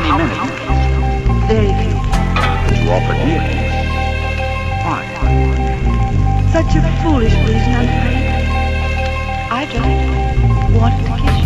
many minutes? Very few. But you offered me a kiss. Why? Such a foolish reason, I'm afraid. I don't want to kiss you.